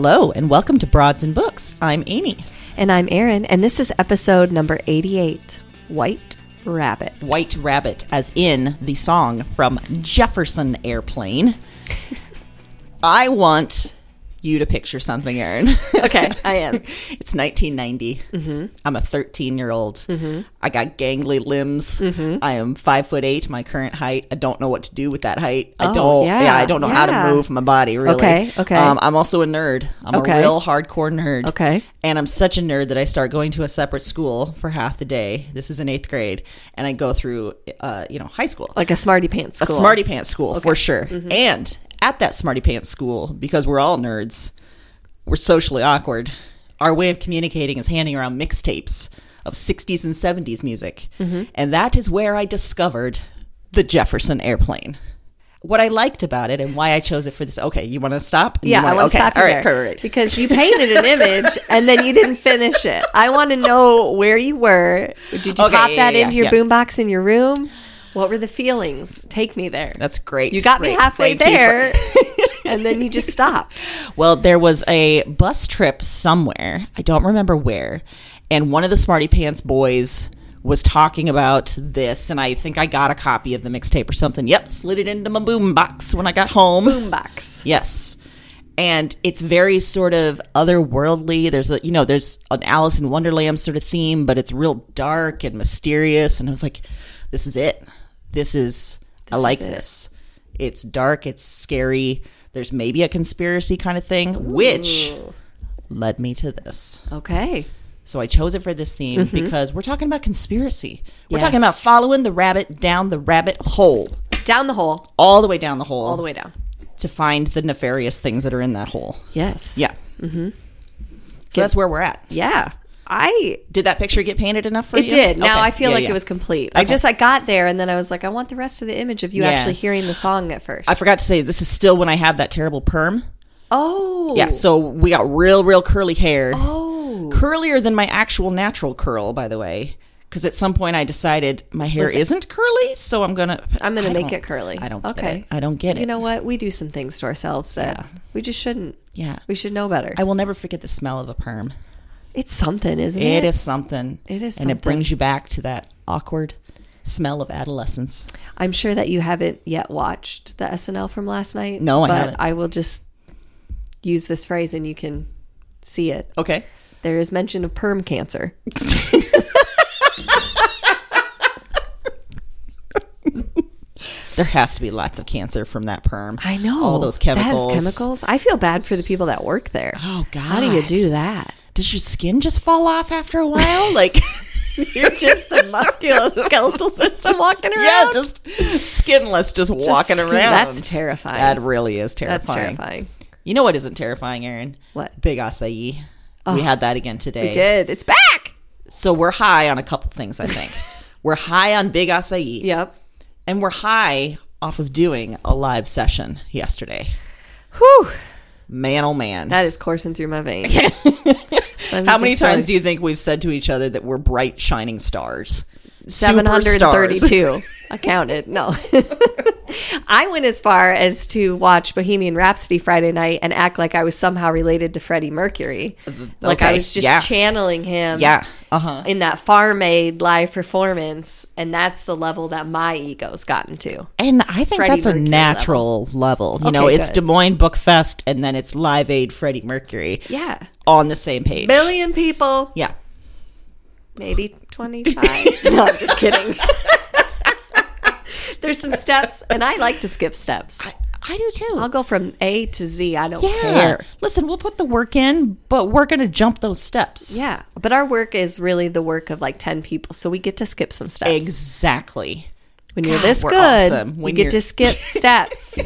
Hello, and welcome to Broads and Books. I'm Amy. And I'm Erin, and this is episode number 88 White Rabbit. White Rabbit, as in the song from Jefferson Airplane. I want you to picture something, Erin. Okay, I am. it's 1990. I'm a 13 year old. I got gangly limbs. I am five foot eight, my current height. I don't know what to do with that height. I Oh, don't. yeah, Yeah, I don't know how to move my body. Really. Okay, okay. Um, I'm also a nerd. I'm Okay. a real hardcore nerd. Okay. And I'm such a nerd that I start going to a separate school for half the day. This is in eighth grade, and I go through, uh, you know, high school Like a smarty pants a school. smarty pants school for sure. And at that smarty pants school, because we're all nerds, we're socially awkward. Our way of communicating is handing around mixtapes of 60s and 70s music. Mm-hmm. And that is where I discovered the Jefferson Airplane. What I liked about it and why I chose it for this. Okay, you want to stop? Yeah, I wanna- want to okay, stop you all there right, right. because you painted an image and then you didn't finish it. I want to know where you were. Did you Okay, pop yeah, that yeah, into your yeah. boombox in your room? What were the feelings? Take me there. That's great. you got me halfway Thank there, and then you just stopped. Well, there was a bus trip somewhere. I don't remember where. And one of the Smarty Pants boys was talking about this. And I think I got a copy of the mixtape or something. Yep, slid it into my boombox when I got home. Boombox. Yes. And it's very sort of otherworldly. There's a, you know, there's an Alice in Wonderland sort of theme, but it's real dark and mysterious. And I was like, this is it. This is, I like is it. this. It's dark, it's scary. There's maybe a conspiracy kind of thing, which led me to this. Okay. So I chose it for this theme because we're talking about conspiracy. We're Yes. talking about following the rabbit down the rabbit hole, Down the hole, all the way down the hole, all the way down. to find the nefarious things that are in that hole. Yes. Yeah. Mm-hmm. So that's where we're at. Yeah. I Did that picture get painted enough for it you? It did. Now Okay. I feel Yeah, like yeah. it was complete. I just I got there and then I was like, I want the rest of the image of you Yeah. actually hearing the song at first. I forgot to say this is still when I have that terrible perm. oh. Yeah, so we got real, real curly hair. Oh. Curlier than my actual natural curl, by the way. Because at some point I decided my hair Let's- isn't curly, so I'm gonna. I'm going I to make it curly. I don't. Okay. I don't get it. You know what? We do some things to ourselves that Yeah. we just shouldn't. Yeah. We should know better. I will never forget the smell of a perm. It's something, isn't it? It is something. It is and it brings you back to that awkward smell of adolescence. I'm sure that you haven't yet watched the SNL from last night. No, I but haven't. I will just use this phrase and you can see it. Okay. There is mention of perm cancer. There has to be lots of cancer from that perm. I know all those chemicals. chemicals. I feel bad for the people that work there. Oh God! How do you do that? Does your skin just fall off after a while? Like, You're just a musculoskeletal system walking around. yeah, just skinless, just, walking skin- around. that's terrifying. That really is terrifying. That's terrifying. You know what isn't terrifying, Erin? What? Big acai. we had that again today. We did. It's back. So we're high on a couple things. I think we're high on big acai. Yep. and we're high off of doing a live session yesterday. Whew. Man, oh man. That is coursing through my veins. How many times do you think we've said to each other that we're bright, shining stars? Seven hundred thirty-two. I counted. No, I went as far as to watch Bohemian Rhapsody Friday night and act like I was somehow related to Freddie Mercury. Like I was just yeah. channeling him. Yeah. Uh huh. In that farm aid live performance, and that's the level that my ego's gotten to. And I think Freddie that's a natural level. You know, it's good. Des Moines Book Fest and then it's Live Aid Freddie Mercury Yeah, on the same page. million people, Yeah. maybe twenty-five. no, I'm just kidding. There's some steps, and I like to skip steps. I do too. I'll go from A to Z. I don't yeah. care. Listen, we'll put the work in, but we're going to jump those steps. Yeah, but our work is really the work of like 10 people, so we get to skip some steps. Exactly. when you're this good, awesome. we When get you're- to skip steps.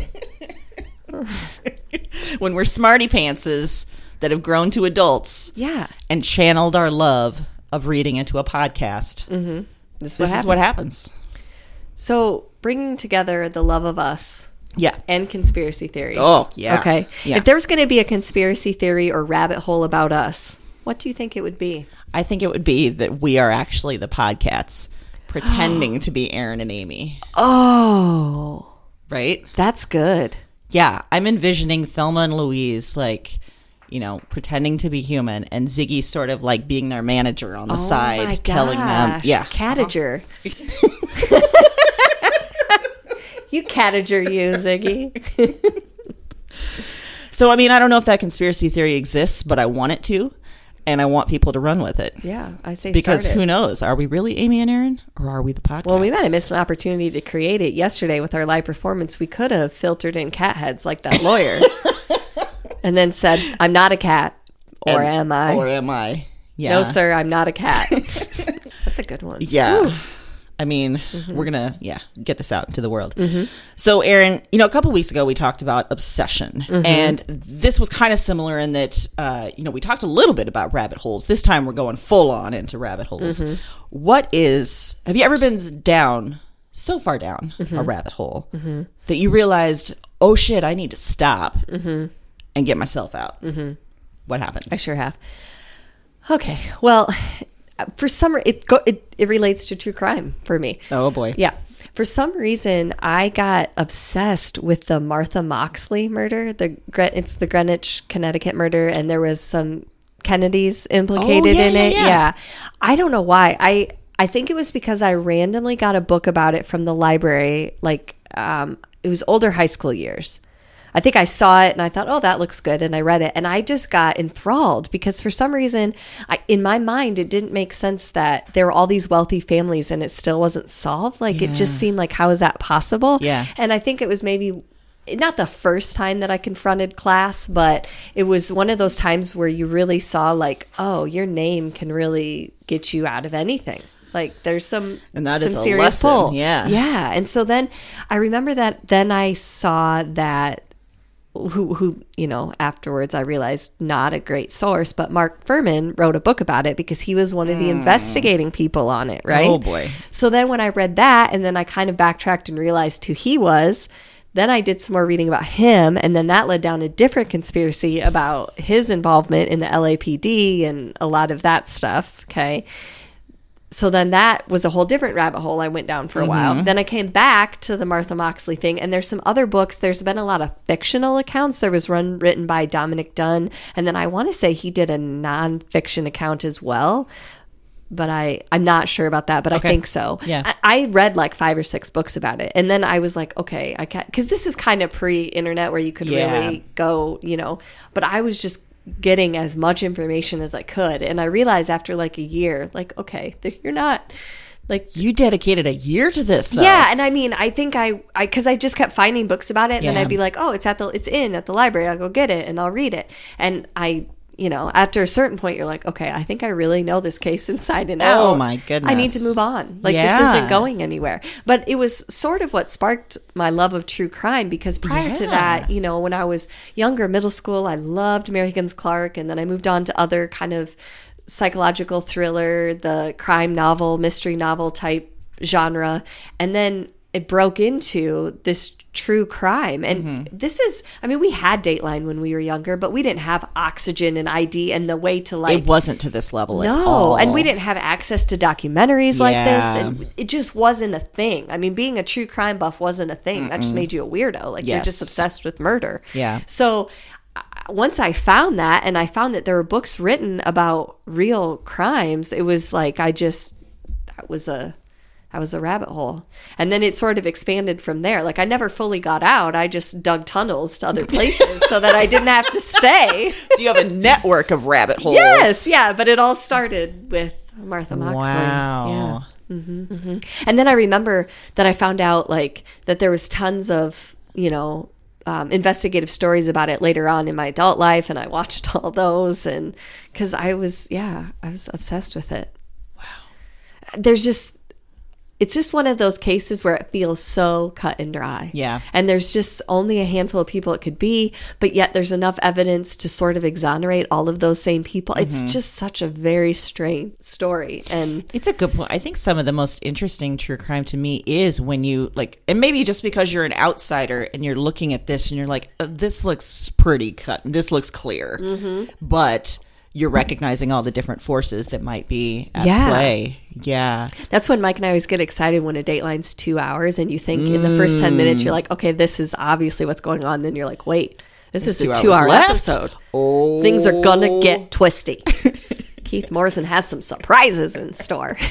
When we're smarty pantses that have grown to adults yeah. and channeled our love of reading into a podcast, mm-hmm. This, this is what happens. So, bringing together the love of us Yeah. and conspiracy theories. Oh, yeah. Okay. Yeah. If there was going to be a conspiracy theory or rabbit hole about us, what do you think it would be? I think it would be that we are actually the Podcats pretending to be Erin and Amy, Oh, right? that's good. Yeah, I'm envisioning Thelma and Louise like, you know, pretending to be human and Ziggy sort of like being their manager on the Oh side telling them, yeah. Catager. you catager, you, Ziggy. So I mean, I don't know if that conspiracy theory exists, but I want it to and I want people to run with it. yeah, I say Because who knows? Are we really Amy and Erin or are we the Podcats? Well, we might have missed an opportunity to create it yesterday with our live performance. We could have filtered in cat heads like that lawyer and then said, I'm not a cat. Or am I? Or am I? Yeah. No, sir, I'm not a cat. That's a good one. Yeah. I mean, Mm-hmm. we're going to, yeah, get this out into the world. So, Erin, you know, a couple weeks ago, we talked about obsession. Mm-hmm. And this was kind of similar in that, uh, you know, we talked a little bit about rabbit holes. This time we're going full on into rabbit holes. Mm-hmm. What is, have you ever been down, so far down Mm-hmm. a rabbit hole that you realized, oh shit, I need to stop Mm-hmm. and get myself out? What happened? I sure have. Okay. Well, for some it go, it it relates to true crime for me. oh boy. Yeah. For some reason, I got obsessed with the Martha Moxley murder. The it's the Greenwich, Connecticut murder, and there was some Kennedys implicated Oh, yeah, in yeah, it. yeah. I don't know why. I I think it was because I randomly got a book about it from the library. Like, um, it was older high school years. I think I saw it and I thought, oh, that looks good. And I read it and I just got enthralled because for some reason, I, in my mind, it didn't make sense that there were all these wealthy families and it still wasn't solved. Like it just seemed like, how is that possible? Yeah. And I think it was maybe not the first time that I confronted class, but it was one of those times where you really saw, like, oh, your name can really get you out of anything. Like there's some And that some is a serious lesson, pull. yeah. yeah. And so then I remember that. Then I saw that who who you know afterwards I realized not a great source, but Mark Fuhrman wrote a book about it because he was one of the hmm. investigating people on it, right? Oh, boy. So then when I read that and then I kind of backtracked and realized who he was, then I did some more reading about him and then that led down a different conspiracy about his involvement in the LAPD and a lot of that stuff, okay? So then that was a whole different rabbit hole I went down for a while. Mm-hmm. Then I came back to the Martha Moxley thing, and there's some other books. There's been a lot of fictional accounts. There was one written by Dominick Dunne, and then I want to say he did a nonfiction account as well. But I, I'm not sure about that, but I think so. Yeah. I, I read like five or six books about it. And then I was like, okay, I can't, because this is kind of pre internet where you could Yeah. really go, you know, but I was just getting as much information as I could. And I realized after like a year, like, okay, you're not, Like You dedicated a year to this, though. Yeah, and I mean, I think I, I, because I just kept finding books about it, and then I'd be like, oh, it's at the, it's in at the library. I'll go get it and I'll read it. And I, you know, after a certain point, you're like, okay, I think I really know this case inside and oh out. Oh, my goodness. I need to move on. Like this isn't going anywhere. But it was sort of what sparked my love of true crime because prior to that, you know, when I was younger, middle school, I loved Mary Higgins Clark, and then I moved on to other kind of psychological thriller, the crime novel, mystery novel type genre, and then it broke into this true crime. And Mm-hmm. this is, I mean, we had Dateline when we were younger, but we didn't have Oxygen and ID and the way to like It wasn't to this level at no, and we didn't have access to documentaries like this, and it just wasn't a thing. I mean, being a true crime buff wasn't a thing. That just made you a weirdo. Like you're just obsessed with murder. Yeah. So uh, once I found that, and I found that there were books written about real crimes, it was like I just that was a that was a rabbit hole, and then it sort of expanded from there. Like I never fully got out. I just dug tunnels to other places so that I didn't have to stay. So you have a network of rabbit holes. Yes, yeah, but it all started with Martha Moxley. Wow. Yeah. hmm And then I remember that I found out like that there was tons of you know um, investigative stories about it later on in my adult life, and I watched all those, and because I was yeah, I was obsessed with it. Wow. There's just. It's just one of those cases where it feels so cut and dry. Yeah. And there's just only a handful of people it could be, but yet there's enough evidence to sort of exonerate all of those same people. It's just such a very strange story. And It's a good point. I think some of the most interesting true crime to me is when you like, and maybe just because you're an outsider and you're looking at this and you're like, uh, this looks pretty cut, this looks clear, Mm-hmm. but you're recognizing all the different forces that might be at Yeah. play. Yeah. that's when Mike and I always get excited when a dateline's two hours and you think in the first 10 minutes, you're like, okay, this is obviously what's going on. Then you're like, wait, this is two a two hour left. episode. Oh, Things are going to get twisty. Keith Morrison has some surprises in store.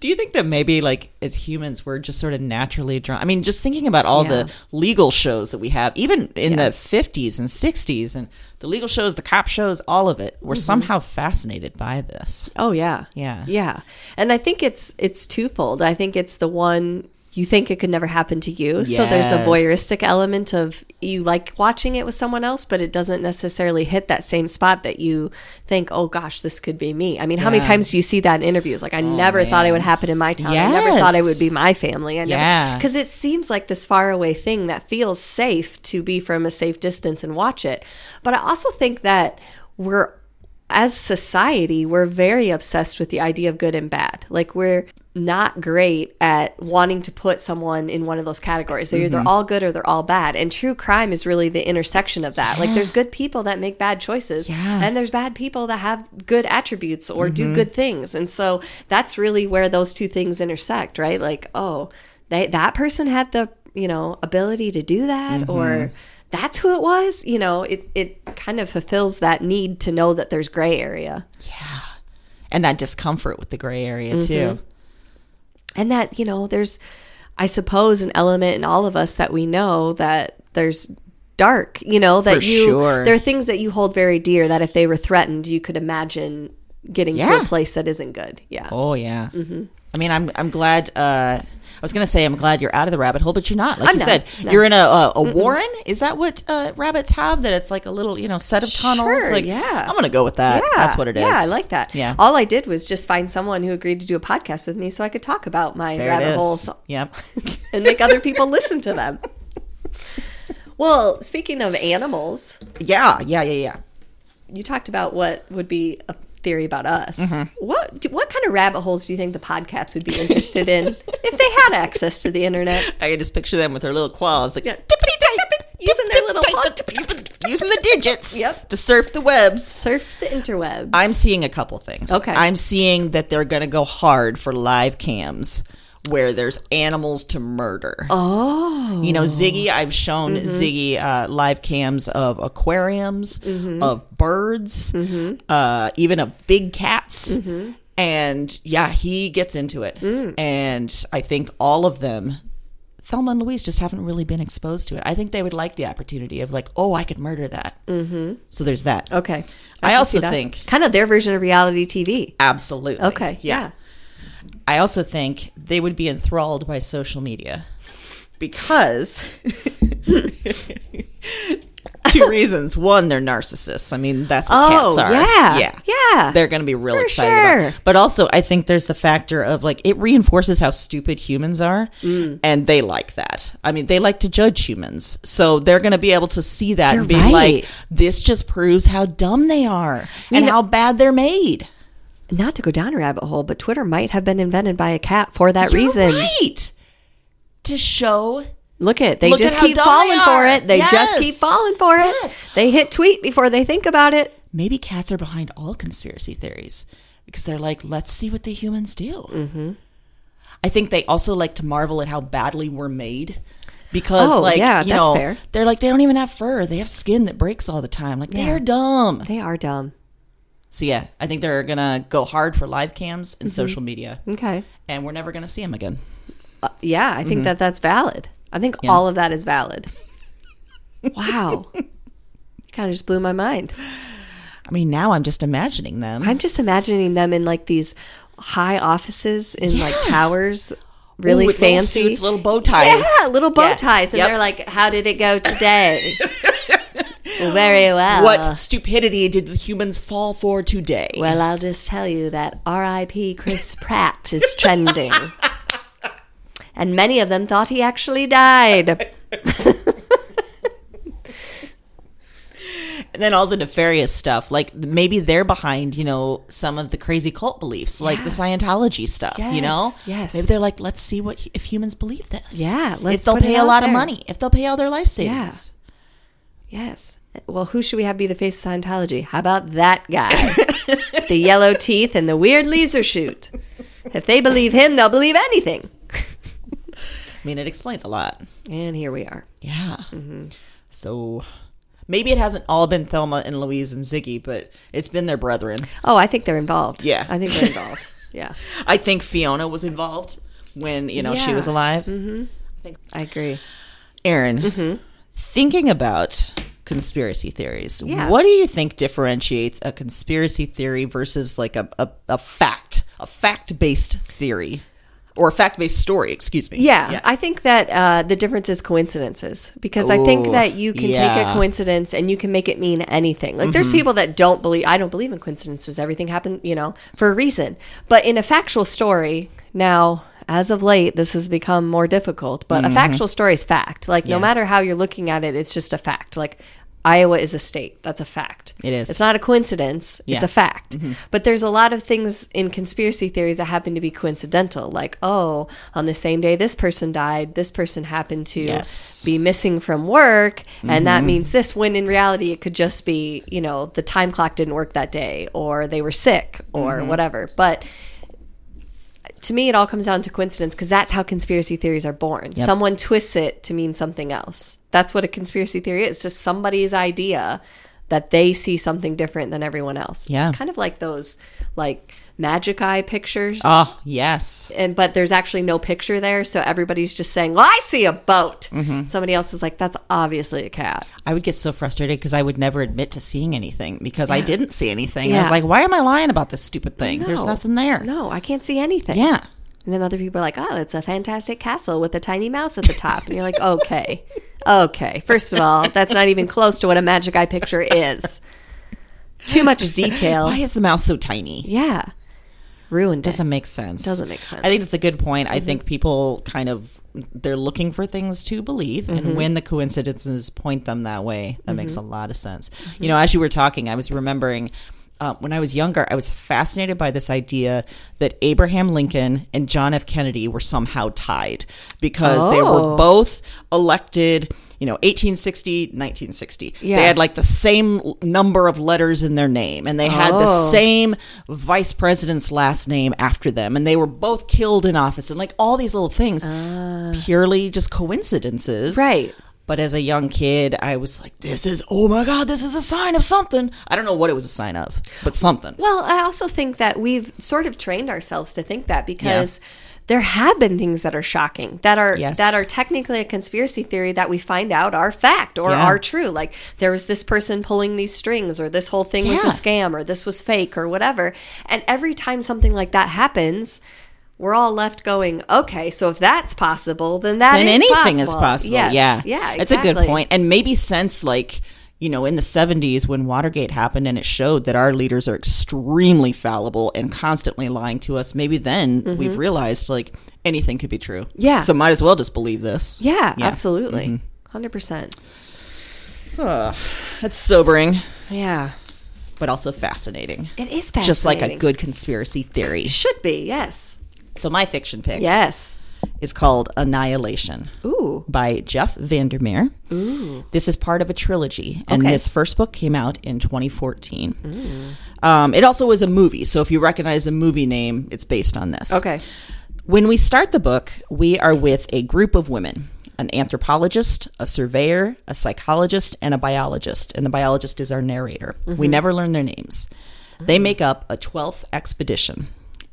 Do you think that maybe, like, as humans, we're just sort of naturally drawn? I mean, just thinking about all Yeah. the legal shows that we have, even in Yeah. the 50s and 60s, and the legal shows, the cop shows, all of it, Mm-hmm. we're somehow fascinated by this. Oh yeah. Yeah. Yeah. And I think it's it's twofold. I think it's the one you think it could never happen to you. So there's a voyeuristic element of you like watching it with someone else, but it doesn't necessarily hit that same spot that you think, oh gosh, this could be me. I mean, how many Oh, times do you see that in interviews? Like, I oh, never thought it would happen in my town. I never thought it would be my family. I never, Yeah. because it seems like this faraway thing that feels safe to be from a safe distance and watch it. But I also think that we're as society, we're very obsessed with the idea of good and bad. Like we're not great at wanting to put someone in one of those categories. They're either mm-hmm. all good or they're all bad. And true crime is really the intersection of that. Like there's good people that make bad choices Yeah. and there's bad people that have good attributes or do mm-hmm. good things. And so that's really where those two things intersect, right? Like, oh, they, that person had the, you know, ability to do that mm-hmm. or that's who it was, you know, it, it kind of fulfills that need to know that there's gray area. Yeah. And that discomfort with the gray area, Mm-hmm. too. And that, you know, there's, I suppose, an element in all of us that we know that there's dark, you know, that For you, sure. there are things that you hold very dear that if they were threatened, you could imagine getting to a place that isn't good. Yeah. Oh, yeah. Mm-hmm. I mean, I'm, I'm glad. Uh, was going to say I'm glad you're out of the rabbit hole, but you're not. Like I'm you not. said, No. you're in a, a, a warren. Is that what uh, rabbits have? That it's like a little, you know, set of tunnels. Sure, like, yeah. I'm going to go with that. Yeah, That's what it is. Yeah, I like that. Yeah. All I did was just find someone who agreed to do a podcast with me so I could talk about my there rabbit holes Yep. and make other people listen to them. Well, speaking of animals, yeah, yeah, yeah, yeah. you talked about what would be a theory about us. Mm-hmm. What what kind of rabbit holes do you think the Podcats would be interested in if they had access to the internet? I can just picture them with their little claws, like Yeah. tippity tap, Using their little using the digits Yep. to surf the webs. surf the interwebs. I'm seeing a couple things. Okay. I'm seeing that they're going to go hard for live cams where there's animals to murder. oh, You know, Ziggy, I've shown Mm-hmm. Ziggy uh, live cams of aquariums, Mm-hmm. of birds, uh, even of big cats. Mm-hmm. And yeah, he gets into it. Mm. And I think all of them, Thelma and Louise, just haven't really been exposed to it. I think they would like the opportunity of, like, oh, I could murder that. Mm-hmm. So there's that. okay. I can also think- kind of their version of reality TV. Absolutely. Okay, yeah. I also think they would be enthralled by social media because two reasons. One, they're narcissists. I mean, that's what Oh, cats are. yeah. yeah, Yeah. They're going to be real For excited sure. about. But also, I think there's the factor of like it reinforces how stupid humans are, Mm. and they like that. I mean, they like to judge humans, so they're going to be able to see that You're and be right. like, "This just proves how dumb they are and know- how bad they're made." Not to go down a rabbit hole, but Twitter might have been invented by a cat for that You're reason. right? To show Look at they Look just at keep falling for it. They Yes. just keep falling for it. Yes. They hit tweet before they think about it. maybe cats are behind all conspiracy theories because they're like, let's see what the humans do. Mm-hmm. I think they also like to marvel at how badly we're made. Because, Oh, like, yeah, you that's know, fair. they're like, they don't even have fur. They have skin that breaks all the time. Like, Yeah. they're dumb. They are dumb. So, yeah, I think they're going to go hard for live cams Mm-hmm. and social media. Okay. And we're never going to see them again. Uh, yeah, I think that that's valid. I think Mm-hmm. Yeah. all of that is valid. wow. Kind of just blew my mind. I mean, now I'm just imagining them. I'm just imagining them in like these high offices in like towers, really Ooh, with little fancy. suits, little bow ties. Yeah, little bow Yeah. ties. And Yep. they're like, how did it go today? very well. What stupidity did the humans fall for today? Well, I'll just tell you that R.I.P. Chris Pratt is trending. and many of them thought he actually died. And then all the nefarious stuff, like maybe they're behind, you know, some of the crazy cult beliefs, like the Scientology stuff. you know, Yes, yes. Maybe they're like, let's see what if humans believe this. Yeah, let's if they'll pay a lot of money, if they'll pay all their life savings. Yes. Well, who should we have be the face of Scientology? How about that guy? the yellow teeth and the weird laser shoot. If they believe him, they'll believe anything. I mean, it explains a lot. And here we are. Yeah. Mm-hmm. So maybe it hasn't all been Thelma and Louise and Ziggy, but it's been their brethren. Oh, I think they're involved. Yeah. I think they're involved. Yeah. I think Fiona was involved when you know she was alive. I think I agree. Erin, thinking about conspiracy theories, Yeah. what do you think differentiates a conspiracy theory versus like a, a, a fact, a fact based theory? Or a fact based story, excuse me. Yeah, I think that uh, the difference is coincidences because I think that you can take a coincidence and you can make it mean anything. Like there's people that don't believe I don't believe in coincidences. Everything happened, you know, for a reason. But in a factual story, now as of late, this has become more difficult. But a factual story is fact. Like no matter how you're looking at it, it's just a fact. Like Iowa is a state. That's a fact. It is. It's not a coincidence. Yeah. It's a fact. Mm-hmm. But there's a lot of things in conspiracy theories that happen to be coincidental. Like, oh, on the same day this person died, this person happened to Yes. be missing from work. And that mm-hmm. means this, when in reality, it could just be, you know, the time clock didn't work that day or they were sick or mm-hmm. whatever. But to me, it all comes down to coincidence because that's how conspiracy theories are born. Someone twists it to mean something else. That's what a conspiracy theory is just somebody's idea that they see something different than everyone else. Yeah. It's kind of like those like magic eye pictures. Oh, yes. and but there's actually no picture there, so everybody's just saying, "Well, I see a boat." Mm-hmm. Somebody else is like, "That's obviously a cat." I would get so frustrated because I would never admit to seeing anything because I didn't see anything. I was like, why am I lying about this stupid thing? There's nothing there. No, I can't see anything. Yeah. And then other people are like, "Oh, it's a fantastic castle with a tiny mouse at the top," and you're like, "Okay, okay." First of all, that's not even close to what a magic eye picture is. Too much detail. Why is the mouse so tiny? Yeah, ruined doesn't make sense. Doesn't make sense. Mm-hmm. I think that's a good point. I think people kind of they're looking for things to believe, Mm-hmm. and when the coincidences point them that way, that makes a lot of sense. Mm-hmm. You know, as you were talking, I was remembering. Uh, when I was younger, I was fascinated by this idea that Abraham Lincoln and John F. Kennedy were somehow tied because they were Oh. both elected, you know, 1860, 1960. Yeah. They had like the same number of letters in their name and they had the Oh. same vice president's last name after them and they were both killed in office and like all these little things purely just coincidences. Right. But as a young kid, I was like, this is, oh my God, this is a sign of something. I don't know what it was a sign of, but something. Well, I also think that we've sort of trained ourselves to think that because there have been things that are shocking that are Yes. that are technically a conspiracy theory that we find out are fact or Yeah. are true. Like there was this person pulling these strings or this whole thing was a scam or this was fake or whatever. And every time something like that happens, we're all left going, okay, so if that's possible, then that then is anything is possible. possible. Yes. Yeah, yeah, That's a good point. And maybe since like you know in the '70s when Watergate happened and it showed that our leaders are extremely fallible and constantly lying to us, maybe then we've realized like anything could be true. Mm-hmm. Yeah. So might as well just believe this. Yeah, Yeah. Mm-hmm. absolutely, 100 percent. That's sobering, Yeah, but also fascinating. it is fascinating. Just like a good conspiracy theory. should be. Yes, So my fiction pick yes. is called Annihilation. Ooh, by Jeff VanderMeer. Ooh. This is part of a trilogy, and Okay. this first book came out in 2014. Um, it also was a movie, so if you recognize the movie name, it's based on this. okay. When we start the book, we are with a group of women an anthropologist, a surveyor, a psychologist, and a biologist. And the biologist is our narrator. We never learn their names. They make up a 12th expedition.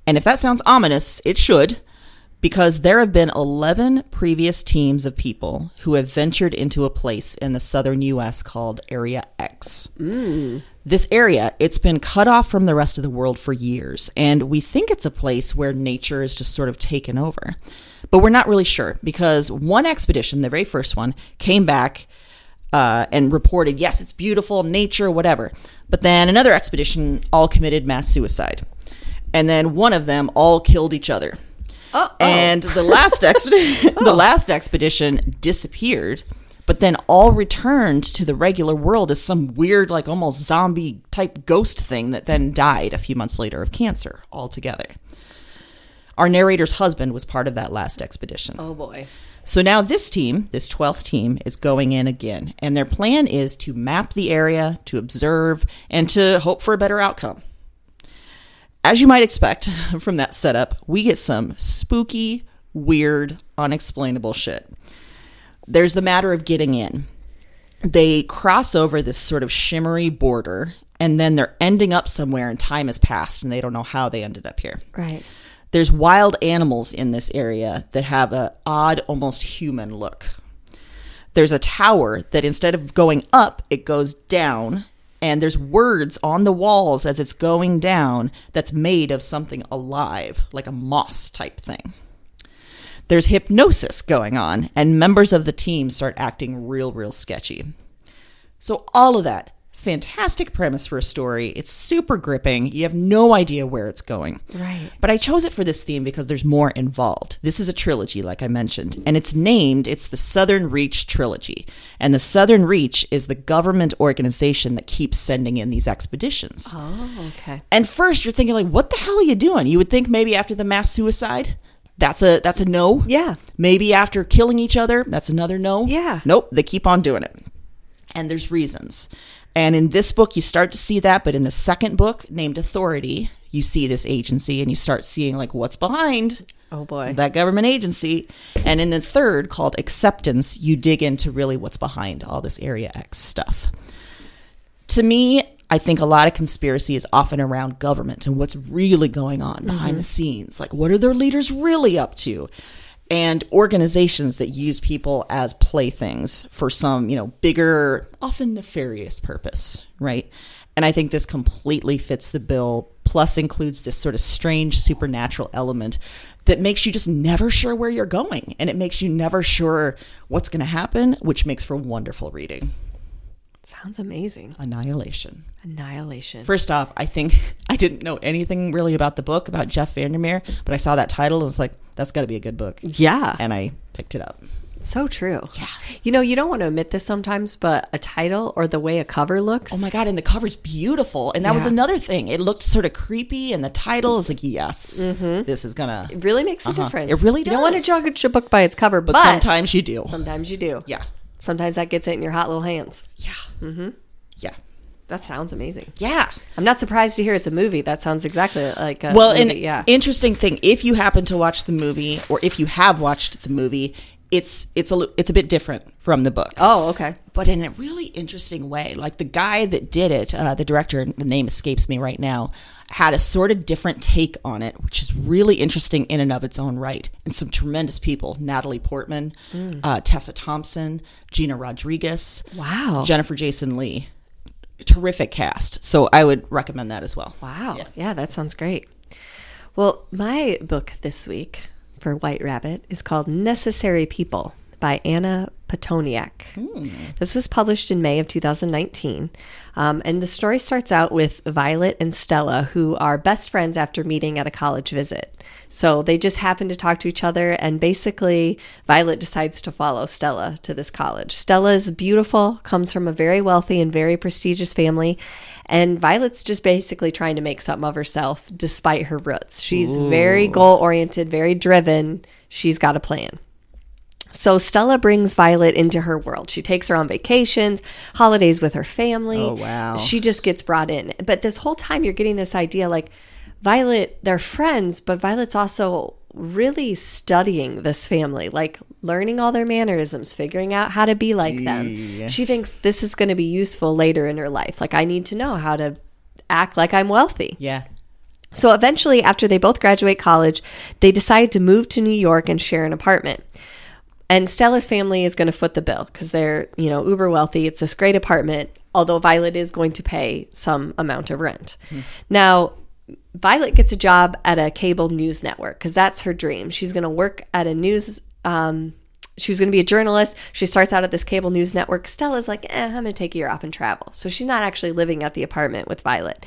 And if that sounds ominous, it should, because there have been 11 previous teams of people who have ventured into a place in the southern U.S. called Area X. This area, it's been cut off from the rest of the world for years, and we think it's a place where nature is just sort of taken over. But we're not really sure because one expedition, the very first one, came back uh, and reported, yes, it's beautiful, nature, whatever. But then another expedition all committed mass suicide. And then one of them all killed each other. Oh, And the last expedition, oh. the last expedition disappeared, but then all returned to the regular world as some weird, like almost zombie type ghost thing that then died a few months later of cancer altogether. Our narrator's husband was part of that last expedition. oh boy. So now this team, this 12th team, is going in again. And their plan is to map the area, to observe, and to hope for a better outcome. As you might expect from that setup, we get some spooky, weird, unexplainable shit. There's the matter of getting in. They cross over this sort of shimmery border, and then they're ending up somewhere, and time has passed, and they don't know how they ended up here Right. there's wild animals in this area that have a odd almost human look there's a tower that instead of going up it goes down and there's words on the walls as it's going down that's made of something alive like a moss type thing. There's hypnosis going on and members of the team start acting real real sketchy. So all of that fantastic premise for a story it's super gripping you have no idea where it's going Right. but I chose it for this theme because there's more involved. This is a trilogy, like I mentioned, and it's named, it's the Southern Reach Trilogy. And the Southern Reach is the government organization that keeps sending in these expeditions. Oh, okay. And first you're thinking like, what the hell are you doing? You would think maybe after the mass suicide, that's a that's a no. Yeah. Maybe after killing each other, that's another no. Yeah. Nope, they keep on doing it. And there's reasons. And in this book, you start to see that, but in the second book, named Authority, you see this agency and you start seeing like what's behind Oh boy. that government agency. And in the third, called Acceptance, you dig into really what's behind all this Area X stuff. To me, I think a lot of conspiracy is often around government and what's really going on behind mm-hmm. the scenes. Like, what are their leaders really up to? And organizations that use people as playthings for some, you know, bigger, often nefarious purpose, right? And I think this completely fits the bill, plus includes this sort of strange supernatural element that makes you just never sure where you're going. And it makes you never sure what's going to happen, which makes for wonderful reading. Sounds amazing. Annihilation. Annihilation. First off, I think I didn't know anything really about the book about Jeff VanderMeer, but I saw that title and was like, that's got to be a good book. yeah. And I picked it up. so true. Yeah. You know, you don't want to admit this sometimes, but a title or the way a cover looks. Oh my god! And the cover's beautiful, and that was another thing. It looked sort of creepy, and the title was like, "Yes, this is gonna." It really makes a Uh-huh. difference. It really does. You don't want to judge a book by its cover, but, But sometimes you do. sometimes you do. Yeah, Sometimes that gets it in your hot little hands. yeah, mm-hmm. yeah, That sounds amazing. yeah. I'm not surprised to hear it's a movie. That sounds exactly like a Well, movie. and yeah. interesting thing, if you happen to watch the movie, or if you have watched the movie, it's it's a it's a bit different from the book. oh, okay. but in a really interesting way. Like the guy that did it, uh, the director, the name escapes me right now, had a sort of different take on it, which is really interesting in and of its own right. And some tremendous people Natalie Portman, uh, Tessa Thompson, Gina Rodriguez, Wow. Jennifer Jason Lee. Terrific cast. So I would recommend that as well. Wow. Yeah. Yeah. that sounds great. Well, my book this week for White Rabbit is called Necessary People by Anna Pitoniak. This was published in May of 2019. Um, and the story starts out with Violet and Stella, who are best friends after meeting at a college visit. So they just happen to talk to each other, and basically, Violet decides to follow Stella to this college. Stella is beautiful, comes from a very wealthy and very prestigious family, and Violet's just basically trying to make something of herself despite her roots. She's very goal oriented, very driven. She's got a plan. So Stella brings Violet into her world. She takes her on vacations, holidays with her family. Oh, wow. She just gets brought in. But this whole time you're getting this idea like Violet, they're friends, but Violet's also really studying this family, like learning all their mannerisms, figuring out how to be like them. She thinks this is going to be useful later in her life. Like I need to know how to act like I'm wealthy. Yeah. So eventually, after they both graduate college, they decide to move to New York and share an apartment. And Stella's family is going to foot the bill because they're, you know, uber wealthy. It's this great apartment, although Violet is going to pay some amount of rent. Hmm. Now, Violet gets a job at a cable news network because that's her dream. She's going to work at a news. Um, she was going to be a journalist. She starts out at this cable news network. Stella's like, eh, I'm going to take a year off and travel. So she's not actually living at the apartment with Violet.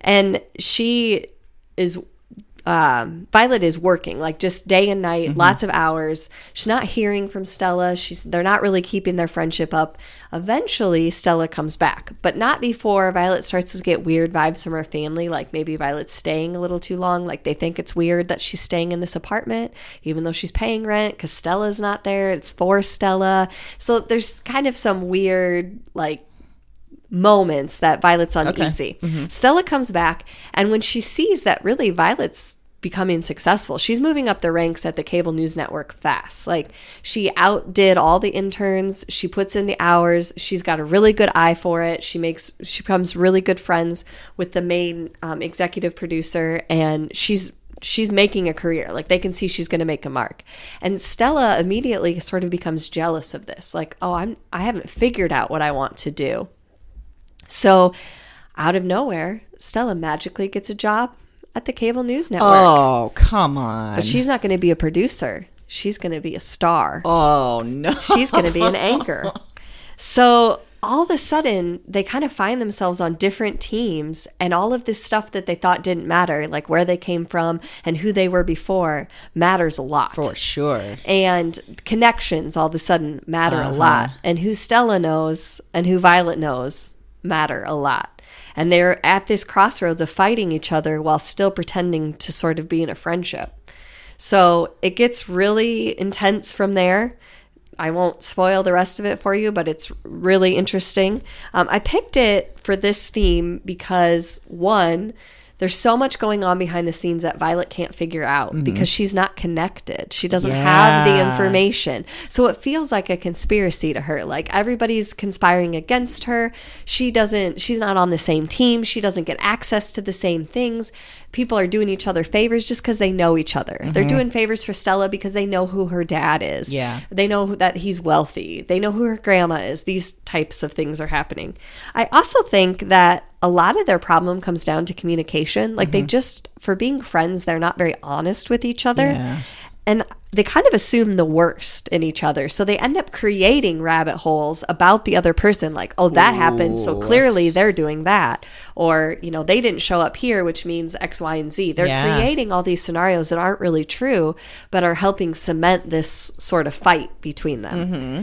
And she is um, Violet is working like just day and night, lots of hours. She's not hearing from Stella. She's they're not really keeping their friendship up. Eventually, Stella comes back, but not before Violet starts to get weird vibes from her family. Like maybe Violet's staying a little too long. Like they think it's weird that she's staying in this apartment, even though she's paying rent because Stella's not there. It's for Stella. So there's kind of some weird like moments that Violet's uneasy. Stella comes back, and when she sees that really Violet's becoming successful, she's moving up the ranks at the cable news network fast. Like she outdid all the interns. She puts in the hours. She's got a really good eye for it. She makes she becomes really good friends with the main um, executive producer, and she's she's making a career. Like they can see she's going to make a mark. And Stella immediately sort of becomes jealous of this. Like, oh, I'm I haven't figured out what I want to do. So, out of nowhere, Stella magically gets a job at the cable news network. Oh, come on. But she's not going to be a producer. She's going to be a star. oh, no. She's going to be an anchor. So all of a sudden, they kind of find themselves on different teams, and all of this stuff that they thought didn't matter, like where they came from and who they were before, matters a lot. For sure. And connections all of a sudden matter Uh-huh. a lot. And who Stella knows and who Violet knows matter a lot. And they're at this crossroads of fighting each other while still pretending to sort of be in a friendship. So it gets really intense from there. I won't spoil the rest of it for you, but it's really interesting. Um, I picked it for this theme because, one, there's so much going on behind the scenes that Violet can't figure out mm-hmm. because she's not connected. She doesn't have the information. So it feels like a conspiracy to her. Like everybody's conspiring against her. She doesn't, she's not on the same team. She doesn't get access to the same things. People are doing each other favors just because they know each other. They're mm-hmm. doing favors for Stella because they know who her dad is. Yeah. They know that he's wealthy. They know who her grandma is. These types of things are happening. I also think that a lot of their problem comes down to communication. Like they mm-hmm. just, for being friends, they're not very honest with each other. Yeah. And they kind of assume the worst in each other. So they end up creating rabbit holes about the other person. Like, oh, that happened. So clearly they're doing that. Or, you know, they didn't show up here, which means X, Y, and Z. They're Yeah. creating all these scenarios that aren't really true, but are helping cement this sort of fight between them. Mm-hmm.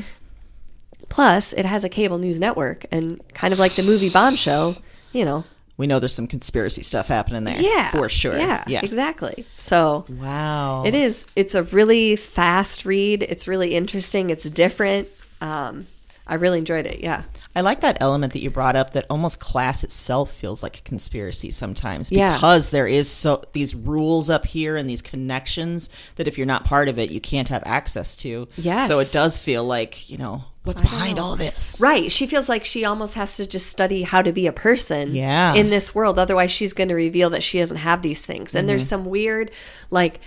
Plus, it has a cable news network, and kind of like the movie Bombshell, you know. We know there's some conspiracy stuff happening there. Yeah. For sure. Yeah. Yeah. Exactly. So Wow. it is. It's a really fast read. It's really interesting. It's different. Um, I really enjoyed it. Yeah. I like that element that you brought up that almost class itself feels like a conspiracy sometimes Yeah. because there is so these rules up here and these connections that if you're not part of it you can't have access to. Yeah. So it does feel like, you know, what's behind all this? Right. She feels like she almost has to just study how to be a person Yeah. in this world. Otherwise, she's going to reveal that she doesn't have these things. And Mm-hmm. there's some weird, like,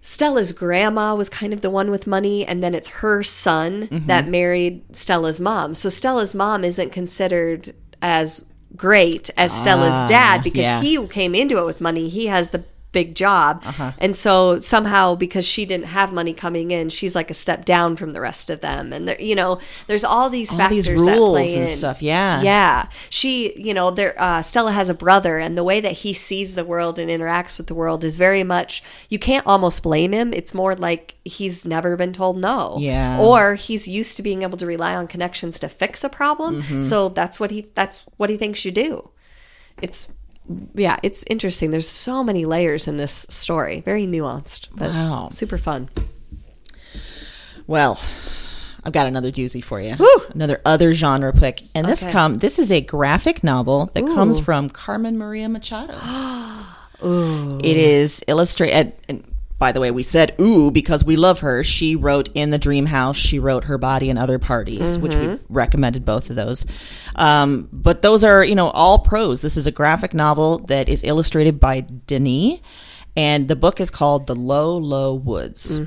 Stella's grandma was kind of the one with money, and then it's her son Mm-hmm. that married Stella's mom. So Stella's mom isn't considered as great as Stella's dad because Ah, yeah. he came into it with money. He has the big job. Uh-huh. And so somehow because she didn't have money coming in, she's like a step down from the rest of them. And there, you know, there's all these All factors these that rules play and in. stuff, yeah. Yeah. She, you know, there uh, Stella has a brother and the way that he sees the world and interacts with the world is very much you can't almost blame him. It's more like he's never been told no. Yeah. Or he's used to being able to rely on connections to fix a problem. Mm-hmm. So that's what he that's what he thinks you do. It's yeah, it's interesting. There's so many layers in this story. Very nuanced, but Wow. super fun. Well, I've got another doozy for you. Woo! Another other genre pick, and this Okay. come this is a graphic novel that comes from Carmen Maria Machado. It is illustrated. Uh, By the way, we said ooh because we love her. She wrote in the Dream House. She wrote Her Body and Other Parties, which we recommended both of those. Um, but those are you know all prose. This is a graphic novel that is illustrated by Denis, and the book is called The Low Low Woods.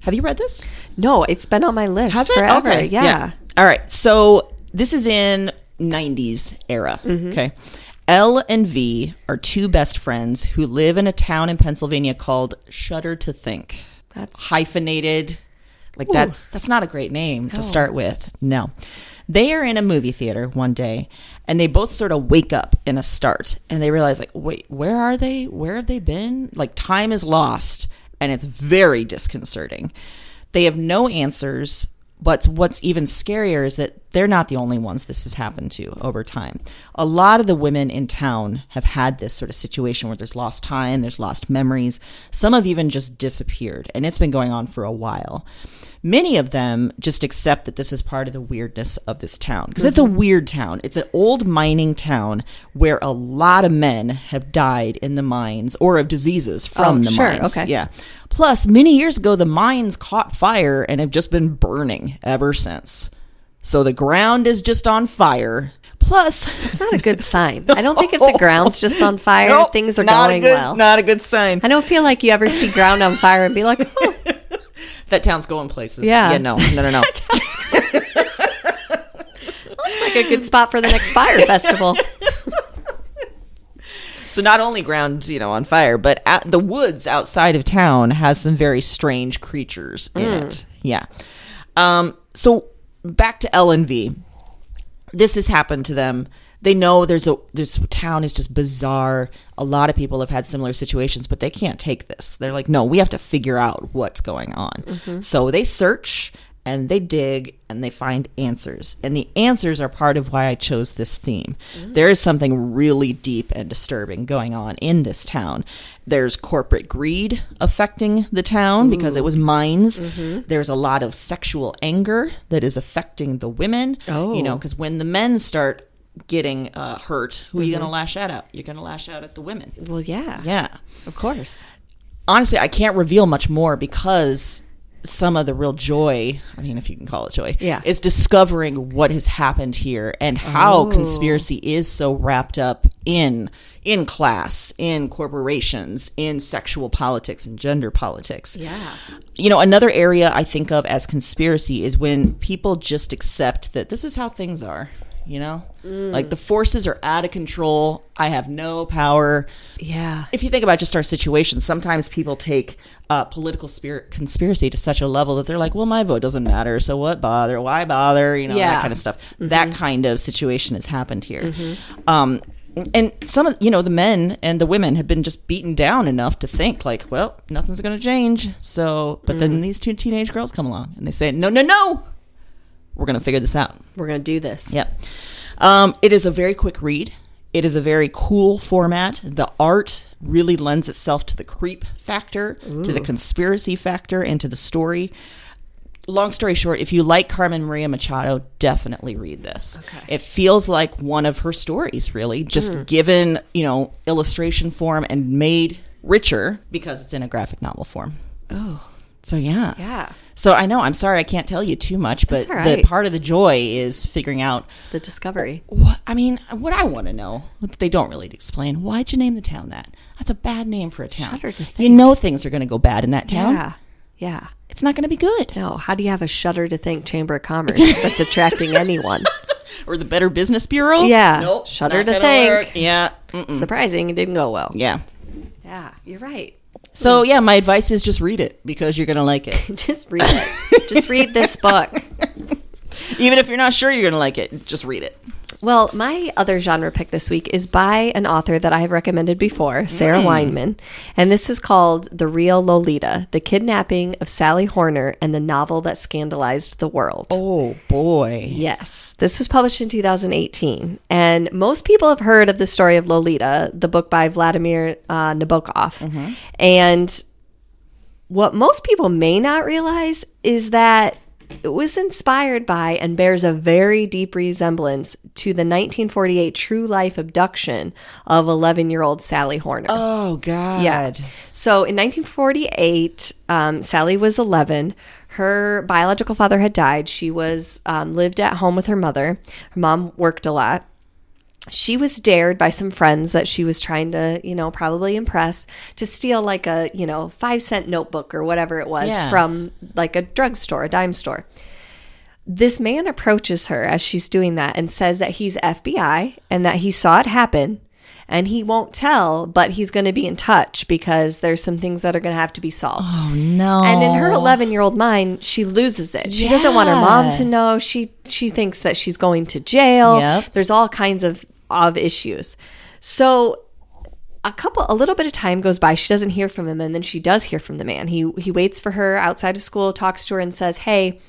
Have you read this? No, it's been on my list Has it? forever. Okay. Yeah. All right. So this is in 90s era. Mm-hmm. Okay. L and V are two best friends who live in a town in Pennsylvania called Shudder to Think. That's Hyphenated. Like that's that's not a great name to start with. No. They are in a movie theater one day and they both sort of wake up in a start and they realize like wait, where are they? Where have they been? Like time is lost and it's very disconcerting. They have no answers, but what's even scarier is that they're not the only ones this has happened to over time. A lot of the women in town have had this sort of situation where there's lost time, there's lost memories. Some have even just disappeared, and it's been going on for a while. Many of them just accept that this is part of the weirdness of this town because it's a mm-hmm. weird town. It's an old mining town where a lot of men have died in the mines or of diseases from Oh, the sure, mines. okay. Yeah. Plus, many years ago, the mines caught fire and have just been burning ever since. So the ground is just on fire. Plus, It's not a good sign. I don't think if the ground's just on fire, Nope, things are not a going good, well. Not a good sign. I don't feel like you ever see ground on fire and be like, oh, That town's going places. Yeah. Yeah, no, no, no, no. looks like a good spot for the next fire festival. So not only ground, you know, on fire, but at the woods outside of town has some very strange creatures in it. Yeah. Um, so back to L and V. This has happened to them. They know there's a this town is just bizarre. A lot of people have had similar situations, but they can't take this. They're like, no, we have to figure out what's going on. Mm-hmm. So they search and they dig and they find answers. And the answers are part of why I chose this theme. Mm-hmm. There is something really deep and disturbing going on in this town. There's corporate greed affecting the town because it was mines. Mm-hmm. There's a lot of sexual anger that is affecting the women. Oh. You know, Oh. because when the men start getting uh, hurt, who are you going to mm-hmm. lash out at? You're going to lash out at the women. Well, yeah, Yeah of course. honestly, I can't reveal much more because some of the real joy, I mean, if you can call it joy, Yeah. is discovering what has happened here and how Oh. conspiracy is so wrapped up in in class, in corporations, in sexual politics and gender politics. Yeah. You know, another area I think of as conspiracy is when people just accept that this is how things are. You know, like the forces are out of control. I have no power Yeah. if you think about just our situation, sometimes people take uh, political spirit conspiracy to such a level that they're like, "Well, my vote doesn't matter, so what bother? Why bother?" You know Yeah. that kind of stuff. That kind of situation has happened here. Um, and some of you know the men and the women have been just beaten down enough to think like, "Well, nothing's going to change." So, but then these two teenage girls come along and they say, "No, no, no, we're going to figure this out." We're going to do this. Yep. Um, it is a very quick read. It is a very cool format. The art really lends itself to the creep factor, to the conspiracy factor, and to the story. Long story short, if you like Carmen Maria Machado, definitely read this. Okay. It feels like one of her stories, really, just given, you know, illustration form and made richer because it's in a graphic novel form. Oh, So yeah. yeah. So I know I'm sorry I can't tell you too much, but all the part of the joy is figuring out The discovery. what I mean, what I want to know, they don't really explain. Why'd you name the town that? That's a bad name for a town. To You know things are going to go bad in that town. Yeah. Yeah. It's not going to be good. No, how do you have a shudder to think chamber of commerce that's attracting anyone? Or the Better Business Bureau. Yeah. Nope. Shudder to think. work. Yeah. Mm-mm. Surprising, it didn't go well. Yeah. Yeah, you're right. So hmm. yeah, my advice is just read it because you're gonna like it. Just read it. Just read this book. Even if you're not sure you're gonna like it, just read it. Well, my other genre pick this week is by an author that I have recommended before, Sarah Weinman. And this is called The Real Lolita The Kidnapping of Sally Horner and the Novel That Scandalized the World. Oh boy. Yes, this was published in 2018. And most people have heard of the story of Lolita, the book by Vladimir uh, Nabokov. And what most people may not realize is that it was inspired by and bears a very deep resemblance to the 1948 true life abduction of 11 year old Sally Horner. Oh god. Yeah. So in 1948, um, Sally was 11. Her biological father had died. She was um, lived at home with her mother. Her mom worked a lot. She was dared by some friends that she was trying to, you know, probably impress to steal like a, you know, five cent notebook or whatever it was Yeah. from like a drugstore, a dime store this man approaches her as she's doing that and says that he's FBI and that he saw it happen and he won't tell, but he's going to be in touch because there's some things that are going to have to be solved. Oh no. And in her 11 year old mind, she loses it. She doesn't want her mom to know. She she thinks that she's going to jail. Yep. There's all kinds of of issues. So a couple a little bit of time goes by. She doesn't hear from him, and then she does hear from the man. He he waits for her outside of school, talks to her, and says, "Hey."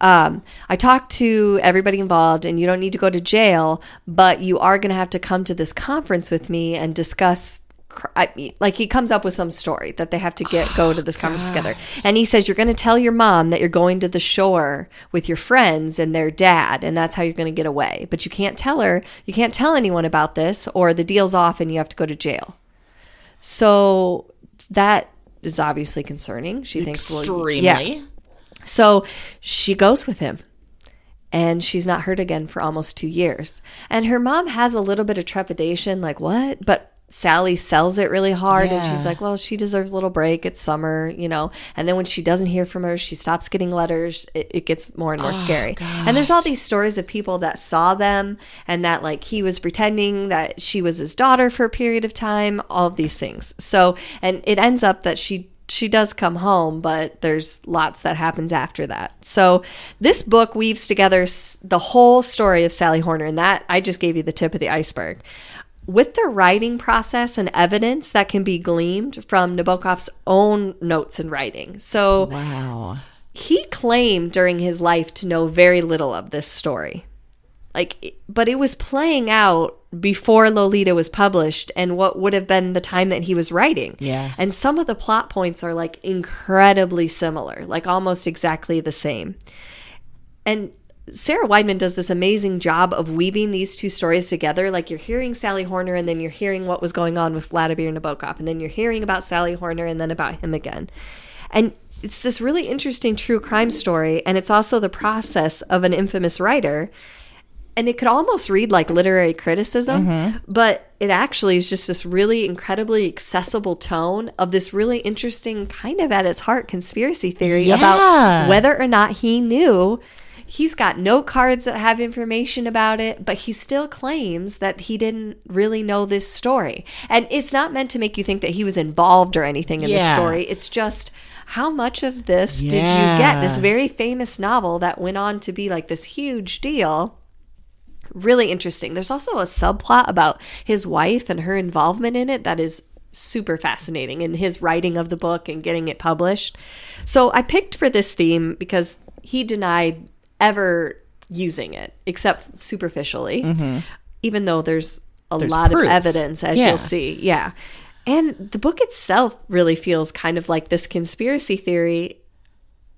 Um, I talked to everybody involved, and you don't need to go to jail, but you are going to have to come to this conference with me and discuss. I, like he comes up with some story that they have to get go to this oh, conference together, and he says you're going to tell your mom that you're going to the shore with your friends and their dad, and that's how you're going to get away. But you can't tell her, you can't tell anyone about this, or the deal's off and you have to go to jail. So that is obviously concerning. She thinks, well, extremely. yeah. So she goes with him and she's not heard again for almost two years. And her mom has a little bit of trepidation, like, what? But Sally sells it really hard and she's like, well, she deserves a little break. It's summer, you know. And then when she doesn't hear from her, she stops getting letters. It, it gets more and more oh, scary. And there's all these stories of people that saw them and that, like, he was pretending that she was his daughter for a period of time, all of these things. So, and it ends up that she she does come home, but there's lots that happens after that. So this book weaves together the whole story of Sally Horner, and that I just gave you the tip of the iceberg. With the writing process and evidence that can be gleaned from Nabokov's own notes and writing. So Wow. he claimed during his life to know very little of this story. Like, but it was playing out before Lolita was published and what would have been the time that he was writing. Yeah. And some of the plot points are like incredibly similar, like almost exactly the same. And Sarah Weinman does this amazing job of weaving these two stories together. Like you're hearing Sally Horner, and then you're hearing what was going on with Vladimir Nabokov, and then you're hearing about Sally Horner, and then about him again. And it's this really interesting true crime story, and it's also the process of an infamous writer. And it could almost read like literary criticism, mm-hmm. but it actually is just this really incredibly accessible tone of this really interesting, kind of at its heart, conspiracy theory Yeah. about whether or not he knew. He's got no cards that have information about it, but he still claims that he didn't really know this story. And it's not meant to make you think that he was involved or anything in the story. It's just how much of this did you get? This very famous novel that went on to be like this huge deal really interesting. There's also a subplot about his wife and her involvement in it that is super fascinating in his writing of the book and getting it published. So I picked for this theme because he denied ever using it except superficially, mm-hmm. even though there's a There's lot proof. of evidence as Yeah. you'll see. Yeah. And the book itself really feels kind of like this conspiracy theory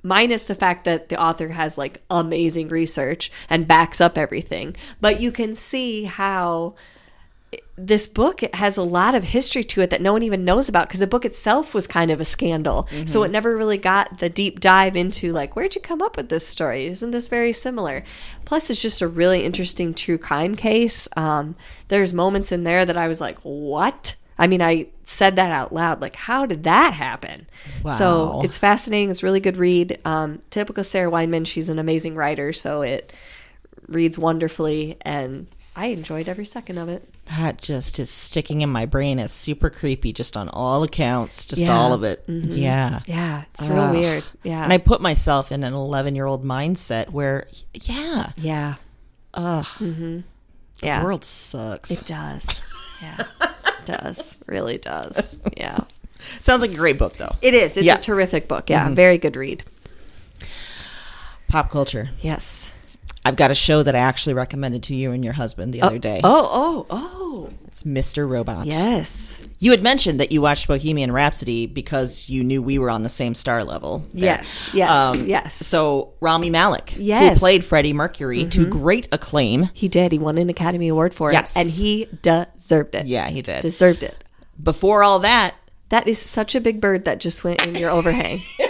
minus the fact that the author has like amazing research and backs up everything but you can see how this book has a lot of history to it that no one even knows about because the book itself was kind of a scandal. So it never really got the deep dive into like where'd you come up with this story? Isn't this very similar? Plus it's just a really interesting true crime case. Um, there's moments in there that i was like what? I mean i said that out loud like how did that happen? So it's fascinating. It's a really good read. Um, typical sarah weinman she's an amazing writer so it reads wonderfully and I enjoyed every second of it. That just is sticking in my brain as super creepy, just on all accounts, just Yeah. all of it. Yeah. Yeah, it's real Ugh. weird. Yeah. And I put myself in an 11 year old mindset where, yeah, yeah. ugh, The the world sucks. It does. Yeah. it does. Really does. Yeah. Sounds like a great book, though. It is. It's Yeah. Mm-hmm. a terrific book. Yeah. Very good read. Pop culture. Yes. I've got a show that I actually recommended to you and your husband the other day. Oh, oh, oh. It's Mr. Robot. Yes. You had mentioned that you watched Bohemian Rhapsody because you knew we were on the same star level. there. Yes. Yes. yes. So Rami Malek, who Yes. Mm-hmm. played Freddie Mercury to great acclaim. He did. He won an Academy Award for Yes. it. And he deserved it. Yeah, he did. Deserved it. Before all that, That is such a big bird that just went in your overhang.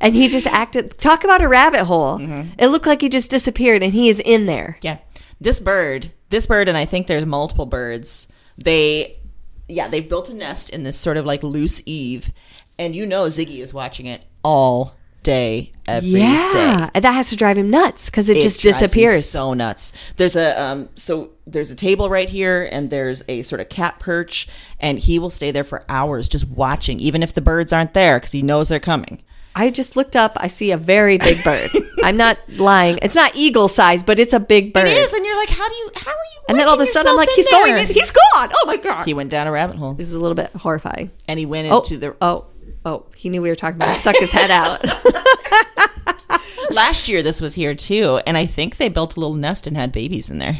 and he just acted. Talk about a rabbit hole. Mm-hmm. It looked like he just disappeared and he is in there. yeah, this bird, this bird, and I think there's multiple birds. They, yeah, they've built a nest in this sort of like loose eave, and you know Ziggy is watching it all day, every day. Yeah. And that has to drive him nuts because it, It just disappears. So nuts. There's a um so there's a table right here and there's a sort of cat perch and he will stay there for hours just watching even if the birds aren't there cuz he knows they're coming. I just looked up. I see a very big bird. I'm not lying. It's not eagle size, but it's a big bird. It is and you're like how do you how are you And then all of a sudden, I'm like, he's in going in. He's gone. Oh my god. He went down a rabbit hole This is a little bit horrifying. and he went Oh, into the oh, oh. He knew we were talking about. It. Stuck his head out. Last year this was here too and I think they built a little nest and had babies in there.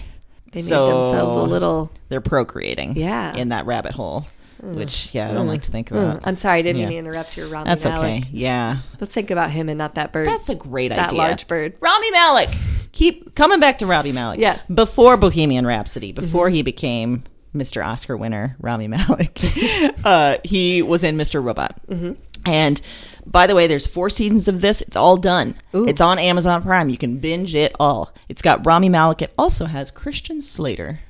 They made So- themselves a little. They're procreating Yeah. in that rabbit hole, which yeah, I don't like to think about. I'm sorry, I didn't Yeah. mean to interrupt your Rami That's okay. Yeah. Let's think about him and not that bird. That's a great that idea. large bird. Rami Malek. Keep coming back to Rami Malek. Yes. Mm-hmm. Before Bohemian Rhapsody, before he became Mr. Oscar winner, Rami Malek, uh, he was in Mr. Robot. Mm-hmm. And by the way, there's four seasons of this. It's all done. It's on Amazon Prime. You can binge it all. It's got Rami Malek. It also has Christian Slater.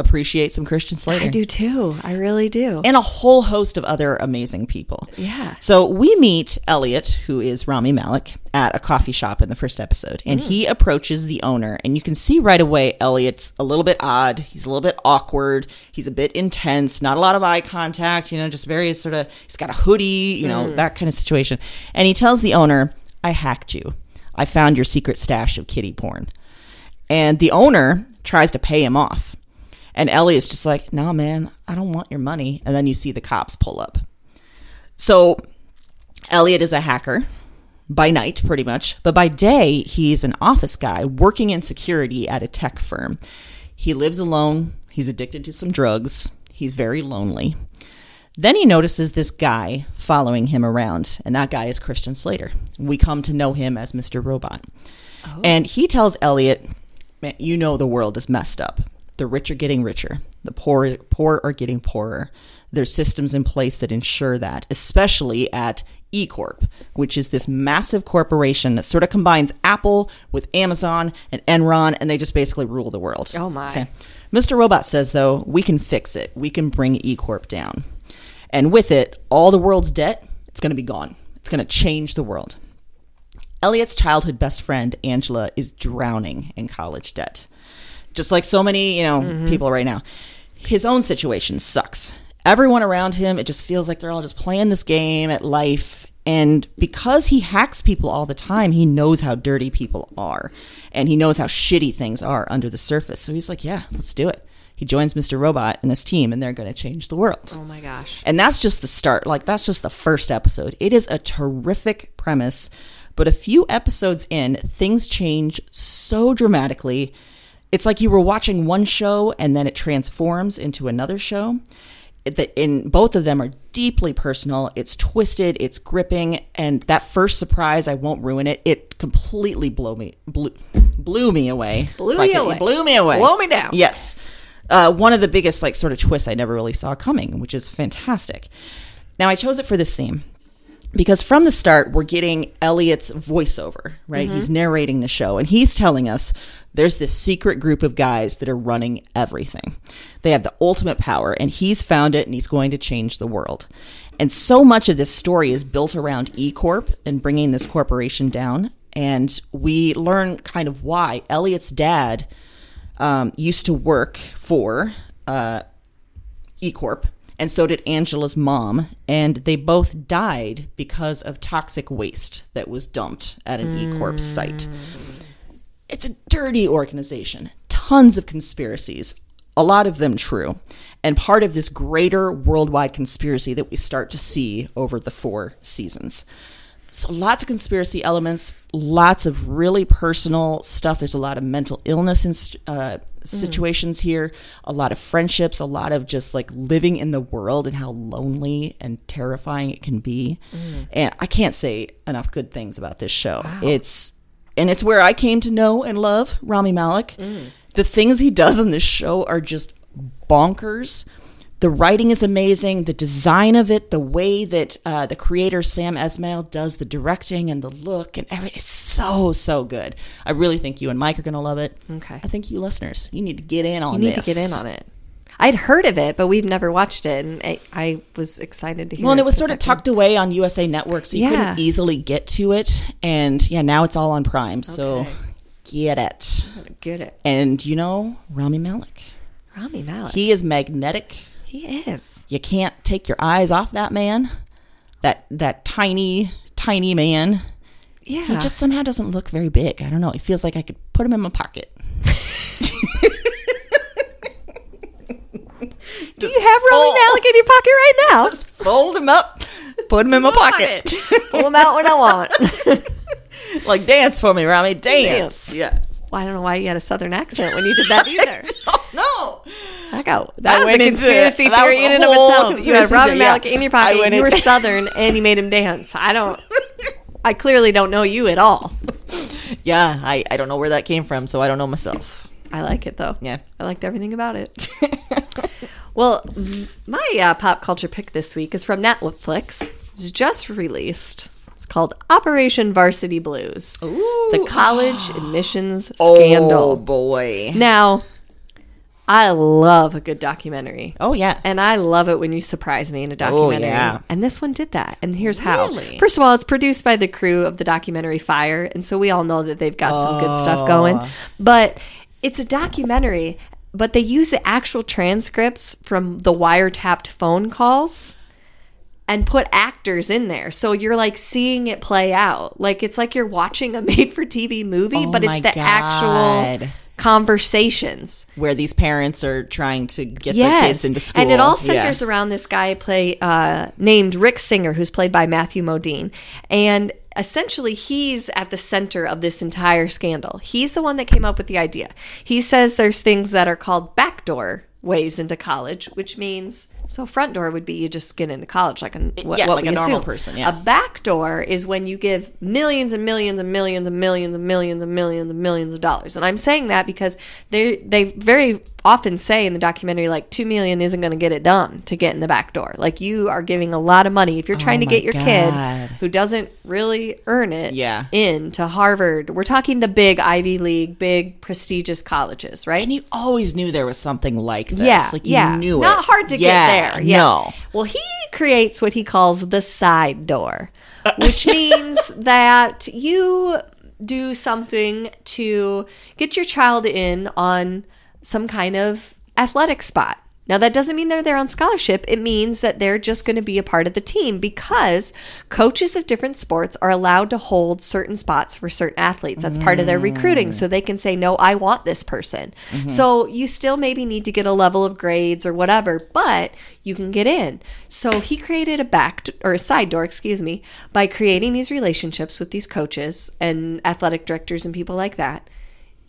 Appreciate some Christian Slater I do too. I really do. and a whole host of other amazing people. Yeah. So we meet Elliot, who is Rami Malek, at a coffee shop in the first episode, and he hmm. approaches the owner, and you can see right away Elliot's a little bit odd. He's a little bit awkward. He's a bit intense. Not a lot of eye contact. You know, just very sort of. He's got a hoodie. You know hmm. that kind of situation. And he tells the owner, "I hacked you. I found your secret stash of kitty porn." And the owner tries to pay him off. And Elliot's just like, nah, man, I don't want your money. And then you see the cops pull up. So Elliot is a hacker by night, pretty much. But by day, he's an office guy working in security at a tech firm. He lives alone. He's addicted to some drugs. He's very lonely. Then he notices this guy following him around, and that guy is Christian Slater. We come to know him as Mr. Robot. Oh. And he tells Elliot, Man, you know the world is messed up. The rich are getting richer. The poor poor are getting poorer. There's systems in place that ensure that, especially at E Corp, which is this massive corporation that sort of combines Apple with Amazon and Enron, and they just basically rule the world. Oh, my. Mr. Robot says though, we can fix it. We can bring E Corp down. And with it, all the world's debt, it's going to be gone. It's going to change the world. Elliot's childhood best friend, Angela, is drowning in college debt. Just like so many, you know, mm-hmm. people right now. His own situation sucks. Everyone around him, it just feels like they're all just playing this game at life. And because he hacks people all the time, he knows how dirty people are. And he knows how shitty things are under the surface. So he's like, yeah, let's do it. He joins Mr. Robot and this team, and they're going to change the world. oh my gosh. And that's just the start. Like, that's just the first episode. It is a terrific premise. But a few episodes in, things change so dramatically. It's like you were watching one show and then it transforms into another show. That in both of them are deeply personal. It's twisted, it's gripping, and that first surprise, I won't ruin it. It completely blew me blew, blew me away. Blew Like, you away. Blew me away. Blow me down. Yes. Uh, one of the biggest like sort of twists I never really saw coming, which is fantastic. Now I chose it for this theme because from the start we're getting Elliot's voiceover, right? Mm-hmm. He's narrating the show and he's telling us there's this secret group of guys that are running everything. They have the ultimate power and he's found it and he's going to change the world. And so much of this story is built around E Corp and bringing this corporation down and we learn kind of why Elliot's dad um, used to work for uh, E Corp, and so did Angela's mom, and they both died because of toxic waste that was dumped at an E Corp site. It's a dirty organization, tons of conspiracies, a lot of them true, and part of this greater worldwide conspiracy that we start to see over the four seasons. So lots of conspiracy elements, lots of really personal stuff. There's a lot of mental illness in uh, situations here, a lot of friendships, a lot of just like living in the world and how lonely and terrifying it can be. And I can't say enough good things about this show. It's and it's where I came to know and love Rami Malek. The things he does in this show are just bonkers. The writing is amazing. The design of it, the way that uh, the creator Sam Esmail does the directing and the look and everything, it's so so good. I really think you and Mike are going to love it. Okay. I think you listeners, you need to get in on this. You need this. to get in on it. I'd heard of it, but we've never watched it, and I, I was excited to hear. Well, and it was sort of tucked away on USA Network, so you Yeah. couldn't easily get to it. And yeah, now it's all on Prime, so Okay. get it. Get it, And you know, Rami Malek, Rami Malek. he is magnetic. he is. You can't take your eyes off that man. That that tiny, tiny man. Yeah, He just somehow doesn't look very big. I don't know. It feels like I could put him in my pocket. Do you have fold- Malek in your pocket right now? Just fold them up, put them in my pocket. Pull them out when I want. like dance for me, Rami. Dance. Yeah. well, I don't know why you had a southern accent when you did that either. Oh no. I got that was a into- conspiracy was theory in and of itself. You had Rami theory, yeah. in your pocket. You were southern, and you made him dance. I don't. I clearly don't know you at all. Yeah, I, I don't know where that came from, so I don't know myself. I like it though. Yeah. I liked everything about it. Well, my uh, pop culture pick this week is from Netflix. It's just released. It's called Operation Varsity Blues. The college admissions Oh scandal. boy. Now, I love a good documentary. Oh yeah. And I love it when you surprise me in a documentary. Oh, yeah. And this one did that. And here's how. Really? First of all, it's produced by the crew of the documentary Fyre. And so we all know that they've got some good stuff going. Oh. But it's a documentary, but they use the actual transcripts from the wiretapped phone calls and put actors in there. So you're like seeing it play out. Like it's like you're watching a made for TV movie, Oh but it's the God. actual conversations. Where these parents are trying to get their kids into school. And it all Yeah. centers around this guy play uh, named Rick Singer, who's played by Matthew Modine. And essentially, he's at the center of this entire scandal. He's the one that came up with the idea. He says there's things that are called backdoor ways into college, which means so front door would be you just get into college like a what, Yeah, what like a normal assume. person, yeah. A back door is when you give millions and millions and millions and millions and millions and millions and millions of dollars. And I'm saying that because they they very often say in the documentary like 2 million isn't going to get it done to get in the back door. Like you are giving a lot of money if you're oh trying to Oh my get your God. kid who doesn't really earn it Yeah. in to Harvard. We're talking the big Ivy League, big prestigious colleges, right? And you always knew there was something like this. Yeah, Like you yeah. knew it. Not hard to Yeah, get there. Yeah. No. Well, he creates what he calls the side door, which means that you do something to get your child in on some kind of athletic spot. Now, that doesn't mean they're there on scholarship. It means that they're just going to be a part of the team because coaches of different sports are allowed to hold certain spots for certain athletes. That's part of their recruiting. So they can say, no, I want this person. Mm-hmm. So you still maybe need to get a level of grades or whatever, but you can get in. So he created a back or a side door, excuse me, by creating these relationships with these coaches and athletic directors and people like that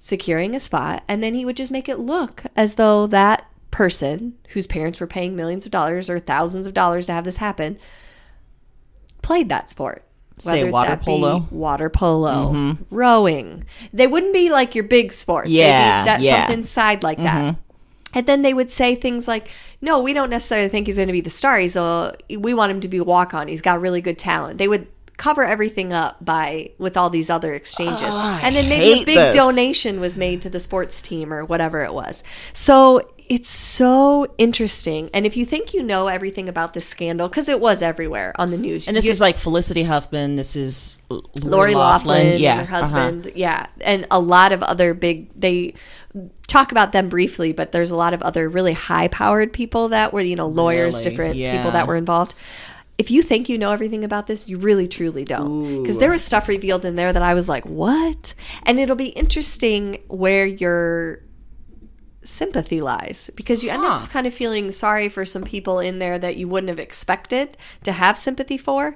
securing a spot, and then he would just make it look as though that person whose parents were paying millions of dollars or thousands of dollars to have this happen played that sport. Say water polo? Mm-hmm. water polo, rowing. They wouldn't be like your big sports. Yeah, that yeah. something side like that. And then they would say things like, "No, we don't necessarily think he's going to be the star. He's a we want him to be a walk on. He's got really good talent." They would cover everything up by with all these other exchanges, Oh, and then maybe a big this. donation was made to the sports team or whatever it was. So it's so interesting. And if you think you know everything about this scandal, because it was everywhere on the news, And this you- is like Felicity Huffman. This is L- Lori Laughlin, Yeah, and her uh-huh. husband, yeah, and a lot of other big. They talk about them briefly, but there's a lot of other really high-powered people that were, you know, lawyers, Really? different Yeah. people that were involved. If you think you know everything about this, you really truly don't. Because there was stuff revealed in there that I was like, what? And it'll be interesting where your sympathy lies because you end Huh. up kind of feeling sorry for some people in there that you wouldn't have expected to have sympathy for.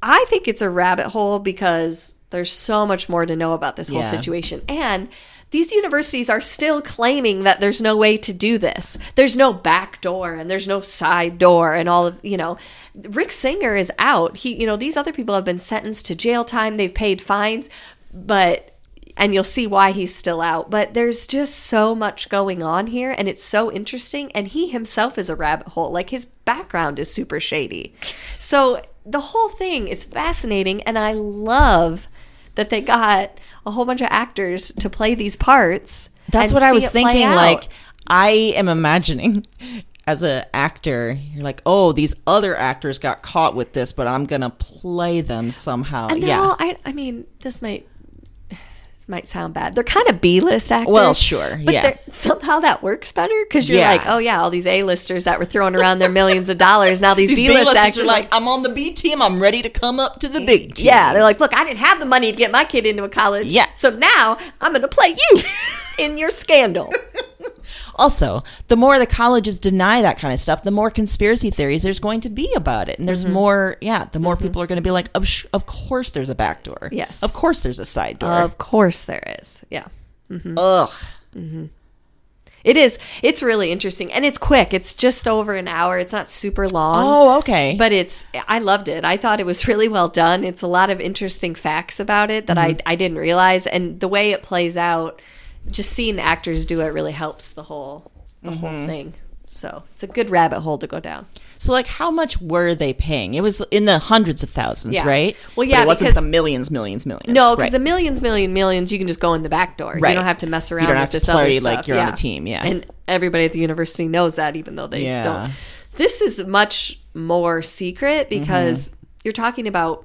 I think it's a rabbit hole because there's so much more to know about this whole Yeah. situation. And these universities are still claiming that there's no way to do this. There's no back door and there's no side door and all of, you know, Rick Singer is out. He, you know, these other people have been sentenced to jail time, they've paid fines, but and you'll see why he's still out. But there's just so much going on here, and it's so interesting. And he himself is a rabbit hole. Like his background is super shady. So the whole thing is fascinating, and I love that they got a whole bunch of actors to play these parts. That's what I was thinking. Like, I am imagining as an actor, you're like, oh, these other actors got caught with this, but I'm gonna play them somehow. and yeah. all, I, I mean, this might. Might sound bad. They're kind of B-list actors. Well, sure, but yeah. somehow that works better because you're Yeah. like, oh yeah, all these A-listers that were throwing around their millions of dollars. Now these, these B-list B-listers actors are like, I'm on the B team. I'm ready to come up to the big team. Yeah, they're like, look, I didn't have the money to get my kid into a college. Yeah. So now I'm going to play you in your scandal. Also, the more the colleges deny that kind of stuff, the more conspiracy theories there's going to be about it. And there's mm-hmm. more, yeah, the more mm-hmm. people are going to be like, of, sh- of course there's a back door. Yes. Of course there's a side door. Of course there is. Yeah. Mm-hmm. Ugh. It is. It's really interesting. And it's quick. It's just over an hour. It's not super long. Oh, okay. But it's, I loved it. I thought it was really well done. It's a lot of interesting facts about it that I, I didn't realize. And the way it plays out, just seeing the actors do it really helps the whole, the whole thing. So it's a good rabbit hole to go down. so, like, how much were they paying? It was in the hundreds of thousands, Yeah. right? Well, But yeah, it wasn't because- the millions, millions, millions. No, because right. the millions, million, millions, you can just go in the back door. Right. You don't have to mess around You don't with have to this play like you're on a team, yeah. And everybody at the university knows that, even though they Yeah. don't. This is much more secret because Mm-hmm. you're talking about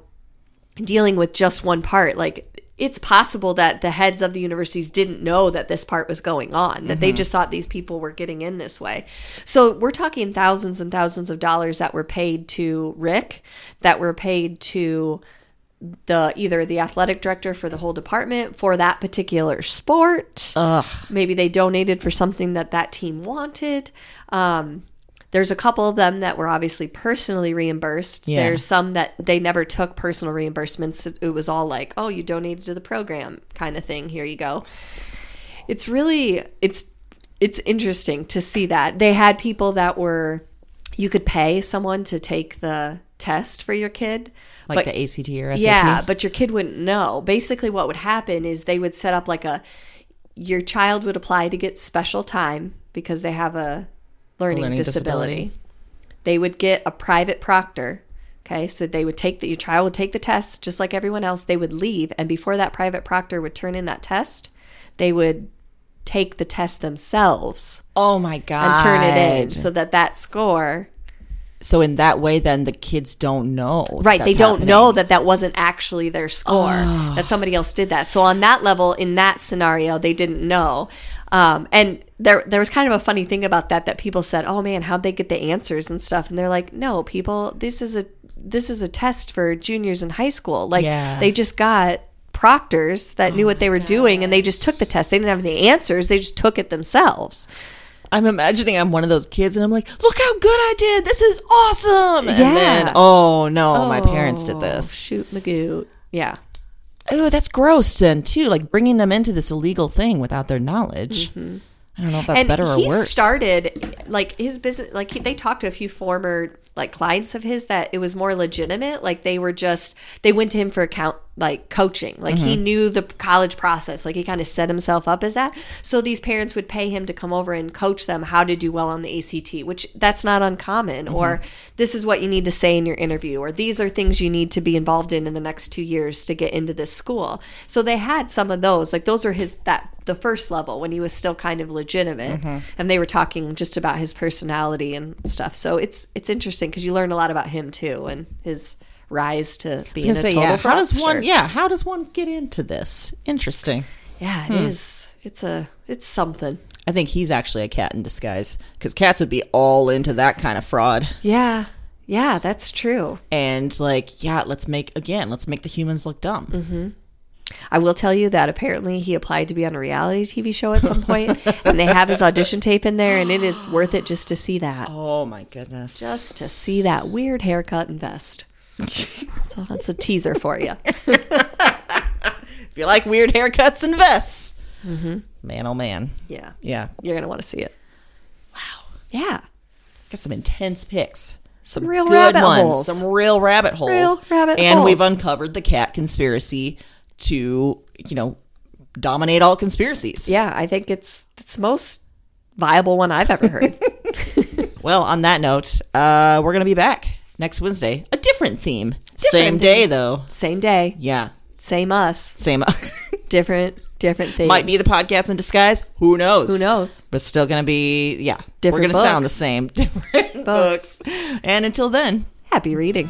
dealing with just one part. Like, it's possible that the heads of the universities didn't know that this part was going on, that they Mm-hmm. just thought these people were getting in this way. So we're talking thousands and thousands of dollars that were paid to Rick, that were paid to the either the athletic director for the whole department for that particular sport. Ugh. Maybe they donated for something that that team wanted. Um, there's a couple of them that were obviously personally reimbursed. Yeah. There's some that they never took personal reimbursements. It- was all like, "Oh, you donated to the program," kind of thing. Here you go. It's really it's it's interesting to see that they had people that were you could pay someone to take the test for your kid, Like but- the ACT or SAT? yeah, but your kid wouldn't know. Basically, what would happen is they would set up like a your child would apply to get special time because they have a learning, learning disability. disability. They would get a private proctor. Okay, so they would take the your child would take the test just like everyone else. They would leave, and before that private proctor would turn in that test, they would take the test themselves Oh my God. and turn it in so that that score So in that way, then the kids don't know. Right, they don't happening. know that that wasn't actually their score, oh. that somebody else did that. So on that level, in that scenario, they didn't know. Um, and there, there was kind of a funny thing about that that people said, "Oh man, how'd they get the answers and stuff?" And they're like, "No, people, this is a this is a test for juniors in high school. Like Yeah. they just got." proctors that knew what they were doing and they just took the test they didn't have any answers they just took it themselves I'm imagining I'm one of those kids, and I'm like, "Look how good I did! This is awesome!" And Yeah. then, oh no, my parents did Oh, this. shoot Magoo yeah Oh, that's gross. Then too, like bringing them into this illegal thing without their knowledge. Mm-hmm. I don't know if that's better or he worse. started like his business like he, they talked to a few former like clients of his that it was more legitimate like they were just they went to him for account like coaching. Like he mm-hmm. knew the college process. Like he kind of set himself up as that. So these parents would pay him to come over and coach them how to do well on the ACT, which that's not uncommon. Or mm-hmm. this is what you need to say in your interview, or these are things you need to be involved in in the next two years to get into this school. So they had some of those. Like those are his that the first level when he was still kind of legitimate, mm-hmm. and they were talking just about his personality and stuff. So it's it's interesting because you learn a lot about him too and his rise to being a say, total yeah. How does one? Yeah, how does one get into this? Interesting. Yeah, it is. It's a it's something. I think he's actually a cat in disguise because cats would be all into that kind of fraud. Yeah. Yeah, that's true. And like, yeah, let's make again, let's make the humans look dumb. Mm-hmm. I will tell you that apparently he applied to be on a reality TV show at some point, and they have his audition tape in there, and it is worth it just to see that. Oh my goodness! Just to see that weird haircut and vest. so that's a teaser for you. if you like weird haircuts and vests, man, oh man, Yeah, yeah, you're gonna want to see it. Wow. Yeah. got some intense picks. Some real good rabbit ones, holes. some real rabbit holes, Real rabbit holes. and holes. we've uncovered the cat conspiracy to, you know, dominate all conspiracies. Yeah, I think it's it's the most viable one I've ever heard. Well, on that note, uh, we're gonna be back next Wednesday. A different theme, same day though. Same day, Yeah, same us, same. different different thing. Might be the podcast in disguise. Who knows? Who knows? But still gonna be yeah. Different we're gonna sound the same. Different books. Books. And until then, Happy reading.